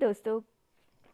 दोस्तों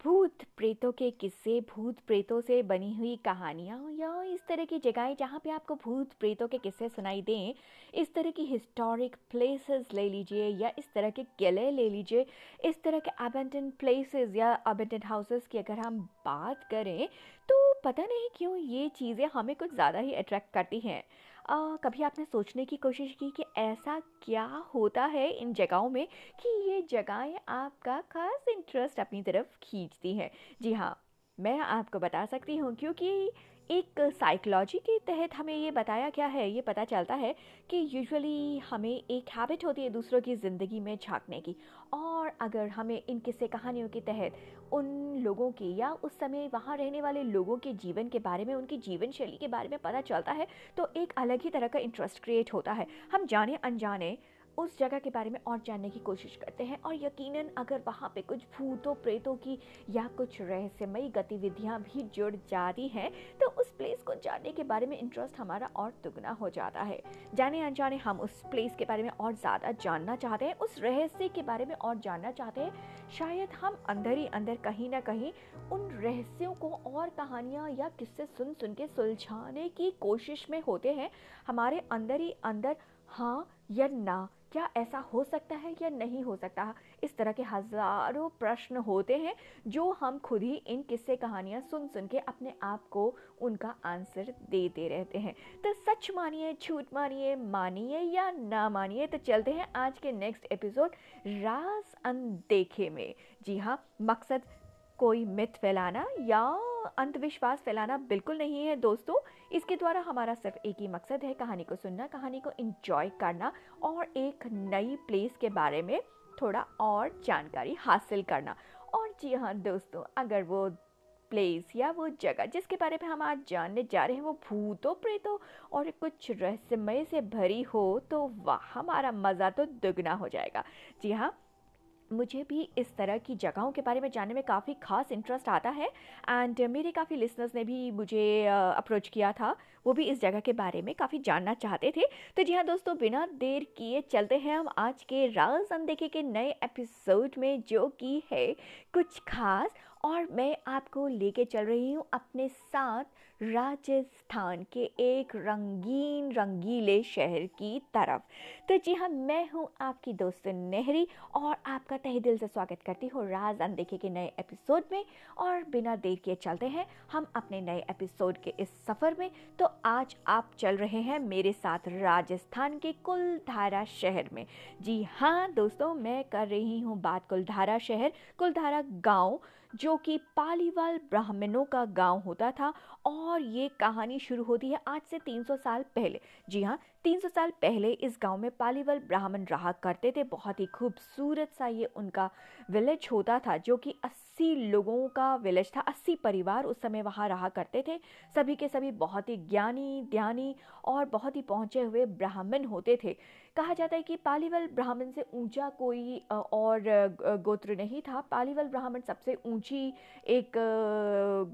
भूत प्रेतों के किस्से भूत प्रेतों से बनी हुई कहानियाँ, या इस तरह की जगहें जहाँ पे आपको भूत प्रेतों के किस्से सुनाई दें, इस तरह की हिस्टोरिक प्लेसेस ले लीजिए, या इस तरह के किले ले लीजिए, इस तरह के अबेंडन प्लेसेस या अबेंडन हाउसेस की अगर हम बात करें तो पता नहीं क्यों ये चीज़ें हमें कुछ ज़्यादा ही अट्रैक्ट करती हैं। आ, कभी आपने सोचने की कोशिश की कि ऐसा क्या होता है इन जगहों में कि ये जगहें आपका खास इंटरेस्ट अपनी तरफ़ खींचती हैं? जी हाँ मैं आपको बता सकती हूँ क्योंकि एक साइकोलॉजी के तहत हमें ये बताया क्या है, ये पता चलता है कि यूजुअली हमें एक हैबिट होती है दूसरों की ज़िंदगी में झांकने की। और अगर हमें इन किस्से कहानियों के तहत उन लोगों के या उस समय वहाँ रहने वाले लोगों के जीवन के बारे में, उनकी जीवन शैली के बारे में पता चलता है तो एक अलग ही तरह का इंटरेस्ट क्रिएट होता है। हम जाने अनजाने उस जगह के बारे में और जानने की कोशिश करते हैं और यकीनन अगर वहाँ पे कुछ भूतों, प्रेतों की या कुछ रहस्यमयी गतिविधियाँ भी जुड़ जाती हैं तो उस प्लेस को जानने के बारे में इंटरेस्ट हमारा और दुगना हो जाता है। जाने अनजाने हम उस प्लेस के बारे में और ज़्यादा जानना चाहते हैं, उस रहस्य के बारे में और जानना चाहते हैं। शायद हम अंदर ही अंदर कहीं ना कहीं उन रहस्यों को और कहानियाँ या किस्से सुन सुन के सुलझाने की कोशिश में होते हैं। हमारे अंदर ही अंदर हाँ या ना क्या ऐसा हो सकता है या नहीं हो सकता? इस तरह के हज़ारों प्रश्न होते हैं, जो हम खुद ही इन किस्से कहानियाँ सुन सुन के अपने आप को उनका आंसर देते रहते हैं। तो सच मानिए, झूठ मानिए मानिए या ना मानिए तो चलते हैं आज के नेक्स्ट एपिसोड राज अनदेखे में। जी हाँ मकसद कोई मिथ फैलाना या अंधविश्वास फैलाना बिल्कुल नहीं है दोस्तों। इसके द्वारा हमारा सिर्फ़ एक ही मकसद है कहानी को सुनना, कहानी को इंजॉय करना और एक नई प्लेस के बारे में थोड़ा और जानकारी हासिल करना। और जी हाँ दोस्तों, अगर वो प्लेस या वो जगह जिसके बारे में हम आज जानने जा रहे हैं वो भूतों, प्रेतों और कुछ रहस्यमय से भरी हो तो वाह, हमारा मज़ा तो दुगना हो जाएगा। जी हाँ मुझे भी इस तरह की जगहों के बारे में जानने में काफ़ी खास इंटरेस्ट आता है। एंड मेरे काफ़ी लिसनर्स ने भी मुझे अप्रोच किया था। वो भी इस जगह के बारे में काफ़ी जानना चाहते थे। तो जी हाँ दोस्तों, बिना देर किए चलते हैं हम आज के राज अनदेखे के नए एपिसोड में, जो कि है कुछ खास और मैं आपको लेके चल रही हूँ अपने साथ राजस्थान के एक रंगीन रंगीले शहर की तरफ़। तो जी हाँ मैं हूँ आपकी दोस्त नेहरी और आपका तहे दिल से स्वागत करती हूँ राज अनदेखे के नए एपिसोड में। और बिना देर के चलते हैं हम अपने नए एपिसोड के इस सफ़र में। तो आज आप चल रहे हैं मेरे साथ राजस्थान के कुलधारा शहर में। जी हाँ दोस्तों, मैं कर रही हूँ बात कुलधारा शहर। कुलधारा गाँव जो कि पालीवाल ब्राह्मणों का गाँव होता था और ये कहानी शुरू होती है आज से 300 साल पहले। जी हाँ 300 साल पहले इस गाँव में पालीवाल ब्राह्मण रहा करते थे। बहुत ही खूबसूरत सा ये उनका विलेज होता था, जो कि 80 लोगों का विलेज था। 80 परिवार उस समय वहाँ रहा करते थे। सभी के सभी बहुत ही ज्ञानी ध्यानी और बहुत ही पहुँचे हुए ब्राह्मण होते थे। कहा जाता है कि पालीवल ब्राह्मण से ऊँचा कोई और गोत्र नहीं था। पालीवल ब्राह्मण सबसे ऊँची एक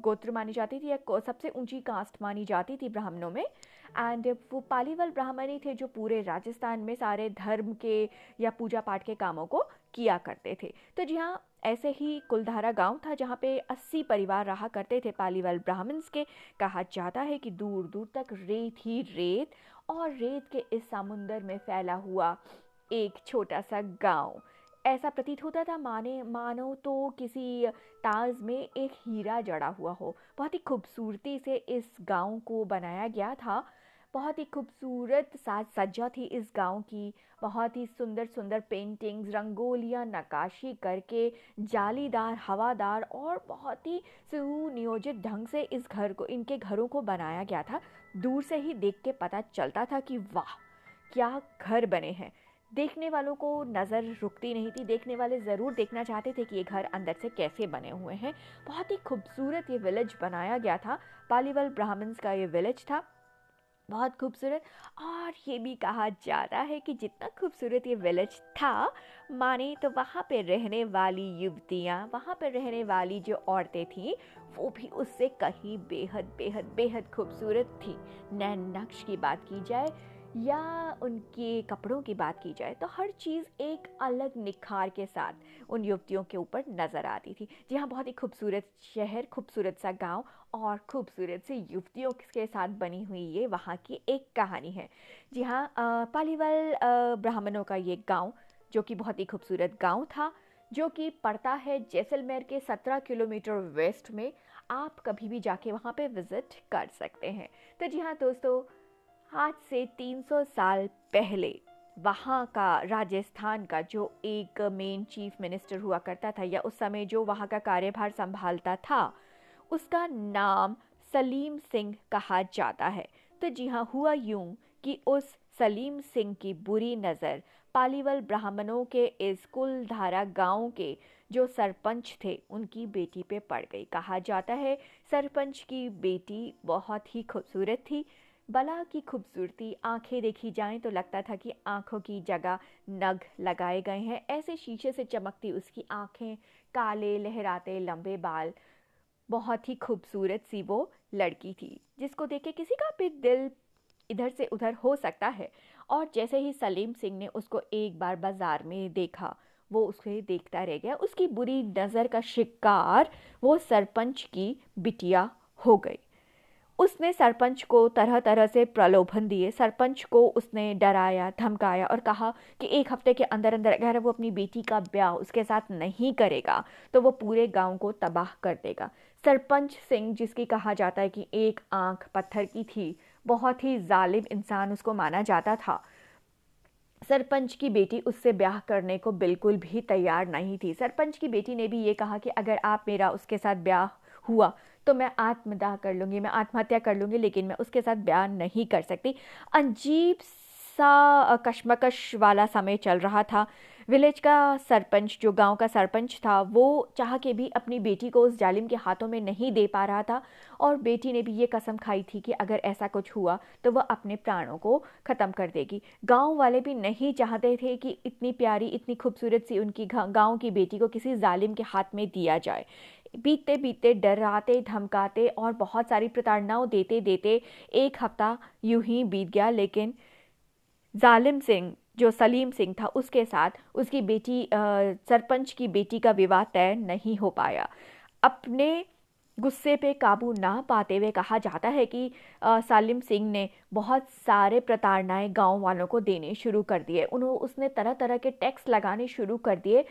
गोत्र मानी जाती थी या सबसे ऊँची कास्ट मानी जाती थी ब्राह्मणों में। एंड वो पालीवल ब्राह्मण ही थे जो पूरे राजस्थान में सारे धर्म के या पूजा पाठ के कामों को किया करते थे। तो जी हाँ ऐसे ही कुलधारा गाँव था जहाँ पे 80 परिवार रहा करते थे पालीवाल ब्राह्मण्स के। कहा जाता है कि दूर दूर तक रेत ही रेत, और रेत के इस समुंदर में फैला हुआ एक छोटा सा गाँव। ऐसा प्रतीत होता था, माने, मानो तो किसी ताज में एक हीरा जड़ा हुआ हो। बहुत ही खूबसूरती से इस गाँव को बनाया गया था। बहुत ही खूबसूरत साज सज्जा थी इस गाँव की। बहुत ही सुंदर सुंदर पेंटिंग्स रंगोलियाँ नकाशी करके जालीदार, हवादार और बहुत ही सुनियोजित ढंग से इस घर को, इनके घरों को बनाया गया था। दूर से ही देख के पता चलता था कि वाह, क्या घर बने हैं। देखने वालों को नज़र रुकती नहीं थी। देखने वाले ज़रूर देखना चाहते थे कि ये घर अंदर से कैसे बने हुए हैं। बहुत ही खूबसूरत ये विलेज बनाया गया था। पालीवल ब्राह्मण्स का ये विलेज था। बहुत खूबसूरत। और ये भी कहा जा रहा है कि जितना खूबसूरत ये विलेज था, माने तो वहाँ पे रहने वाली युवतियाँ, वहाँ पे रहने वाली जो औरतें थीं, वो भी उससे कहीं बेहद बेहद बेहद खूबसूरत थी। नैन नक्श की बात की जाए या उनके कपड़ों की बात की जाए तो हर चीज़ एक अलग निखार के साथ उन युवतियों के ऊपर नज़र आती थी। जी हाँ बहुत ही खूबसूरत शहर, खूबसूरत सा गाँव और खूबसूरत सी युवतियों के साथ बनी हुई ये वहाँ की एक कहानी है। जी हाँ पालीवाल ब्राह्मणों का ये गाँव, जो कि बहुत ही खूबसूरत गाँव था, जो कि पड़ता है जैसलमेर के 17 किलोमीटर वेस्ट में, आप कभी भी जाके वहाँ पे विज़िट कर सकते हैं। तो जी हाँ दोस्तों आज से 300 साल पहले वहाँ का राजस्थान का जो एक मेन चीफ मिनिस्टर हुआ करता था या उस समय जो वहाँ का कार्यभार संभालता था, उसका नाम सलीम सिंह कहा जाता है। तो जी हाँ हुआ यूँ कि उस सलीम सिंह की बुरी नज़र पालीवल ब्राह्मणों के इस कुलधारा गाँव के जो सरपंच थे, उनकी बेटी पे पड़ गई। कहा जाता है, सरपंच की बेटी बहुत ही खूबसूरत थी बला की खूबसूरती आँखें देखी जाएँ तो लगता था कि आँखों की जगह नग लगाए गए हैं। ऐसे शीशे से चमकती उसकी आँखें काले, लहराते, लंबे बाल। बहुत ही खूबसूरत सी वो लड़की थी, जिसको देख के किसी का भी दिल इधर से उधर हो सकता है। और जैसे ही सलीम सिंह ने उसको एक बार बाज़ार में देखा, वो उसे देखता रह गया। उसकी बुरी नज़र का शिकार वो सरपंच की बिटिया हो गई। उसने सरपंच को तरह तरह से प्रलोभन दिए। सरपंच को उसने डराया, धमकाया और कहा कि एक हफ़्ते के अंदर अंदर अगर वो अपनी बेटी का ब्याह उसके साथ नहीं करेगा तो वो पूरे गाँव को तबाह कर देगा। सरपंच सिंह, जिसकी कहा जाता है कि एक आँख पत्थर की थी, बहुत ही जालिम इंसान उसको माना जाता था। सरपंच की बेटी उससे ब्याह करने को बिल्कुल भी तैयार नहीं थी। सरपंच की बेटी ने भी ये कहा कि अगर आप मेरा उसके साथ ब्याह हुआ तो मैं आत्मदाह कर लूँगी, मैं आत्महत्या कर लूँगी, लेकिन मैं उसके साथ बयान नहीं कर सकती। अजीब सा कशमकश वाला समय चल रहा था। विलेज का सरपंच, जो गाँव का सरपंच था, वो चाह के भी अपनी बेटी को उस जालिम के हाथों में नहीं दे पा रहा था और बेटी ने भी ये कसम खाई थी कि अगर ऐसा कुछ हुआ तो वह अपने प्राणों को ख़त्म कर देगी। गाँव वाले भी नहीं चाहते थे कि इतनी प्यारी, इतनी खूबसूरत सी उनकी गाँव की बेटी को किसी जालिम के हाथ में दिया जाए। बीतते बीतते डराते, धमकाते और बहुत सारी प्रताड़नाओं देते देते एक हफ़्ता यूँ ही बीत गया। लेकिन जालिम सिंह, जो सलीम सिंह था, उसके साथ उसकी बेटी सरपंच की बेटी का विवाह तय नहीं हो पाया। अपने गुस्से पे काबू ना पाते हुए कहा जाता है कि सालिम सिंह ने बहुत सारे प्रताड़नाएँ गाँव वालों को देने शुरू कर दिए। उन्होंने उसने तरह तरह के टैक्स लगाने शुरू कर दिए।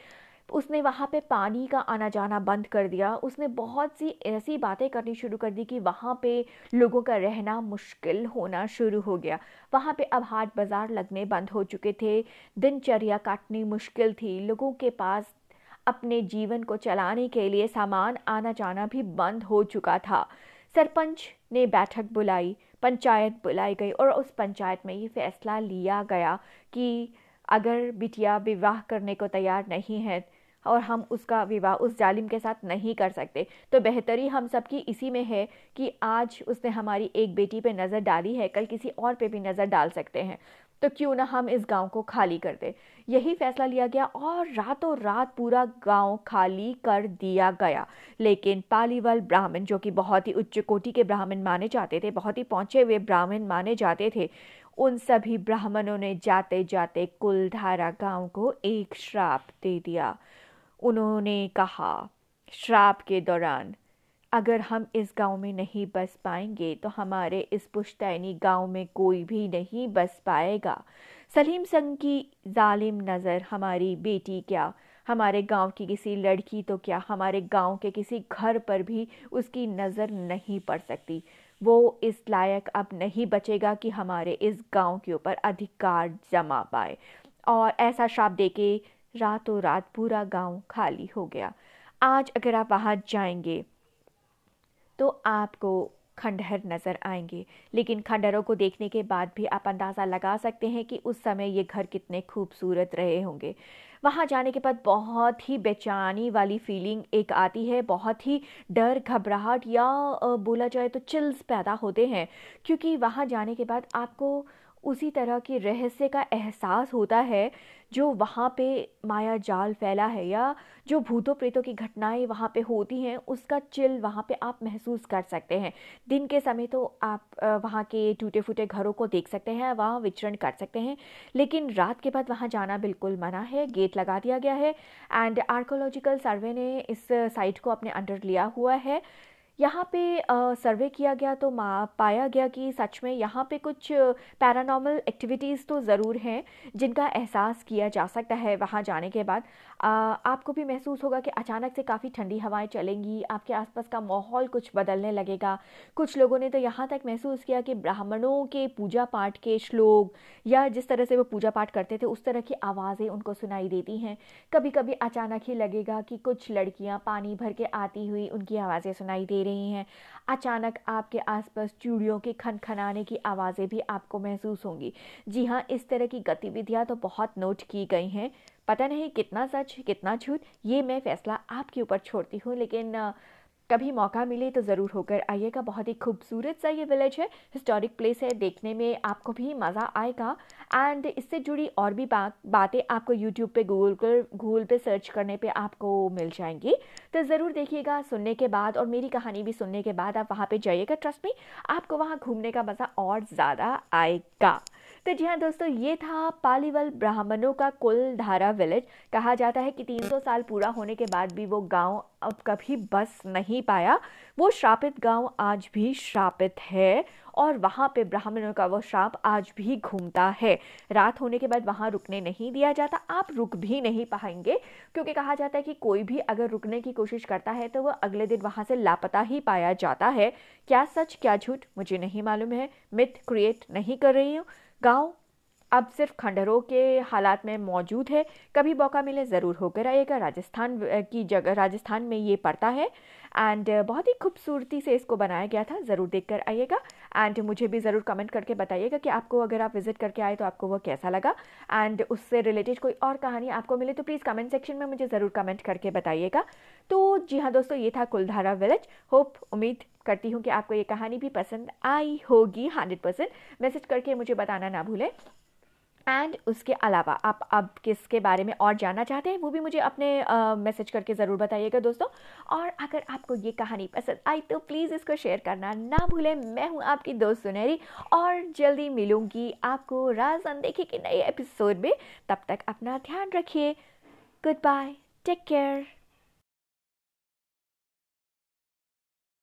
उसने वहाँ पे पानी का आना जाना बंद कर दिया। उसने बहुत सी ऐसी बातें करनी शुरू कर दी कि वहाँ पे लोगों का रहना मुश्किल होना शुरू हो गया। वहाँ पे अब हाट बाज़ार लगने बंद हो चुके थे। दिनचर्या काटनी मुश्किल थी। लोगों के पास अपने जीवन को चलाने के लिए सामान आना जाना भी बंद हो चुका था। सरपंच ने बैठक बुलाई, पंचायत बुलाई गई और उस पंचायत में ये फैसला लिया गया कि अगर बिटिया विवाह करने को तैयार नहीं है और हम उसका विवाह उस जालिम के साथ नहीं कर सकते तो बेहतरी हम सबकी इसी में है कि आज उसने हमारी एक बेटी पे नज़र डाली है, कल किसी और पे भी नज़र डाल सकते हैं। तो क्यों ना हम इस गाँव को खाली कर दें? यही फैसला लिया गया और रातों रात पूरा गाँव खाली कर दिया गया। लेकिन पालीवाल ब्राह्मण, जो कि बहुत ही उच्च कोटि के ब्राह्मण माने जाते थे, बहुत ही पहुँचे हुए ब्राह्मण माने जाते थे उन सभी ब्राह्मणों ने जाते जाते कुलधारा गाँव को एक श्राप दे दिया। उन्होंने कहा, श्राप के दौरान, अगर हम इस गाँव में नहीं बस पाएँगे तो हमारे इस पुश्तैनी गाँव में कोई भी नहीं बस पाएगा। सलीम संग की जालिम नज़र हमारी बेटी क्या? हमारे गाँव की किसी लड़की तो क्या? हमारे गाँव के किसी घर पर भी उसकी नज़र नहीं पड़ सकती। वो इस लायक अब नहीं बचेगा कि हमारे इस गाँव के ऊपर अधिकार जमा पाए। और ऐसा श्राप दे के रातों रात पूरा गाँव खाली हो गया। आज अगर आप वहाँ जाएँगे तो आपको खंडहर नज़र आएँगे। लेकिन खंडहरों को देखने के बाद भी आप अंदाज़ा लगा सकते हैं कि उस समय ये घर कितने खूबसूरत रहे होंगे। वहाँ जाने के बाद बहुत ही बेचैनी वाली फीलिंग एक आती है, बहुत ही डर, घबराहट या बोला जाए तो चिल्स पैदा होते हैं। क्योंकि वहाँ जाने के बाद आपको उसी तरह के रहस्य का एहसास होता है जो वहाँ पे माया जाल फैला है या जो भूतों प्रेतों की घटनाएँ वहाँ पे होती हैं, उसका चिल वहाँ पे आप महसूस कर सकते हैं। दिन के समय तो आप वहाँ के टूटे फूटे घरों को देख सकते हैं, वहाँ विचरण कर सकते हैं, लेकिन रात के बाद वहाँ जाना बिल्कुल मना है, गेट लगा दिया गया है, एंड आर्कोलॉजिकल सर्वे ने इस साइट को अपने अंडर लिया हुआ है। यहाँ पे सर्वे किया गया तो मा पाया गया कि सच में यहाँ पे कुछ पैरानॉर्मल एक्टिविटीज़ तो ज़रूर हैं जिनका एहसास किया जा सकता है वहाँ जाने के बाद। आ, आपको भी महसूस होगा कि अचानक से काफ़ी ठंडी हवाएँ चलेंगी आपके आसपास का माहौल कुछ बदलने लगेगा। कुछ लोगों ने तो यहाँ तक महसूस किया कि ब्राह्मणों के पूजा पाठ के श्लोक या जिस तरह से वो पूजा पाठ करते थे उस तरह की आवाज़ें उनको सुनाई देती हैं। कभी कभी अचानक ही लगेगा कि कुछ लड़कियाँ पानी भर के आती हुई उनकी आवाज़ें सुनाई दे रही हैं। अचानक आपके आसपास चूड़ियों के खनखनाने की आवाज़ें भी आपको महसूस होंगी। जी हाँ इस तरह की गतिविधियाँ तो बहुत नोट की गई हैं। पता नहीं कितना सच, कितना झूठ, ये मैं फैसला आपके ऊपर छोड़ती हूँ, लेकिन कभी मौका मिले तो ज़रूर होकर आइएगा। बहुत ही खूबसूरत सा ये विलेज है। हिस्टोरिक प्लेस है। देखने में आपको भी मज़ा आएगा। एंड इससे जुड़ी और भी बात, बातें आपको यूट्यूब पे गूगल पर गूगल पे सर्च करने पे आपको मिल जाएँगी। तो ज़रूर देखिएगा सुनने के बाद और मेरी कहानी भी सुनने के बाद आप वहाँ पर जाइएगा। ट्रस्ट में आपको वहाँ घूमने का मज़ा और ज़्यादा आएगा। तो जी हाँ दोस्तों, ये था पालीवल ब्राह्मणों का कुल धारा विलेज कहा जाता है कि 300 साल पूरा होने के बाद भी वो गाँव अब कभी बस नहीं पाया। वो श्रापित गाँव आज भी श्रापित है और वहाँ पे ब्राह्मणों का वो श्राप आज भी घूमता है। रात होने के बाद वहाँ रुकने नहीं दिया जाता। आप रुक भी नहीं पाएँगे, क्योंकि कहा जाता है कि कोई भी अगर रुकने की कोशिश करता है तो वह अगले दिन वहाँ से लापता ही पाया जाता है। क्या सच, क्या झूठ, मुझे नहीं मालूम है। मिथ क्रिएट नहीं कर रही हूँ। गाँव अब सिर्फ़ खंडहरों के हालात में मौजूद है। कभी मौका मिले, ज़रूर होकर आइएगा। राजस्थान की जगह राजस्थान में ये पड़ता है। एंड बहुत ही खूबसूरती से इसको बनाया गया था। ज़रूर देख कर आइएगा। एंड मुझे भी ज़रूर कमेंट करके बताइएगा कि आपको अगर आप विज़िट करके आए तो आपको वो कैसा लगा। एंड उससे रिलेटेड कोई और कहानी आपको मिले तो प्लीज़ कमेंट सेक्शन में मुझे ज़रूर कमेंट करके बताइएगा। तो जी हाँ दोस्तों, ये था कुलधारा विलेज। होप, उम्मीद करती हूँ कि आपको ये कहानी भी पसंद आई होगी हंड्रेड परसेंट मैसेज करके मुझे बताना ना भूलें। एंड उसके अलावा आप अब किसके बारे में और जानना चाहते हैं वो भी मुझे अपने मैसेज uh, करके ज़रूर बताइएगा दोस्तों। और अगर आपको ये कहानी पसंद आई तो प्लीज़ इसको शेयर करना ना भूलें। मैं हूँ आपकी दोस्त सुनहरी और जल्दी मिलूँगी आपको राज अनदेखी के नए एपिसोड में। तब तक अपना ध्यान रखिए। Good bye take care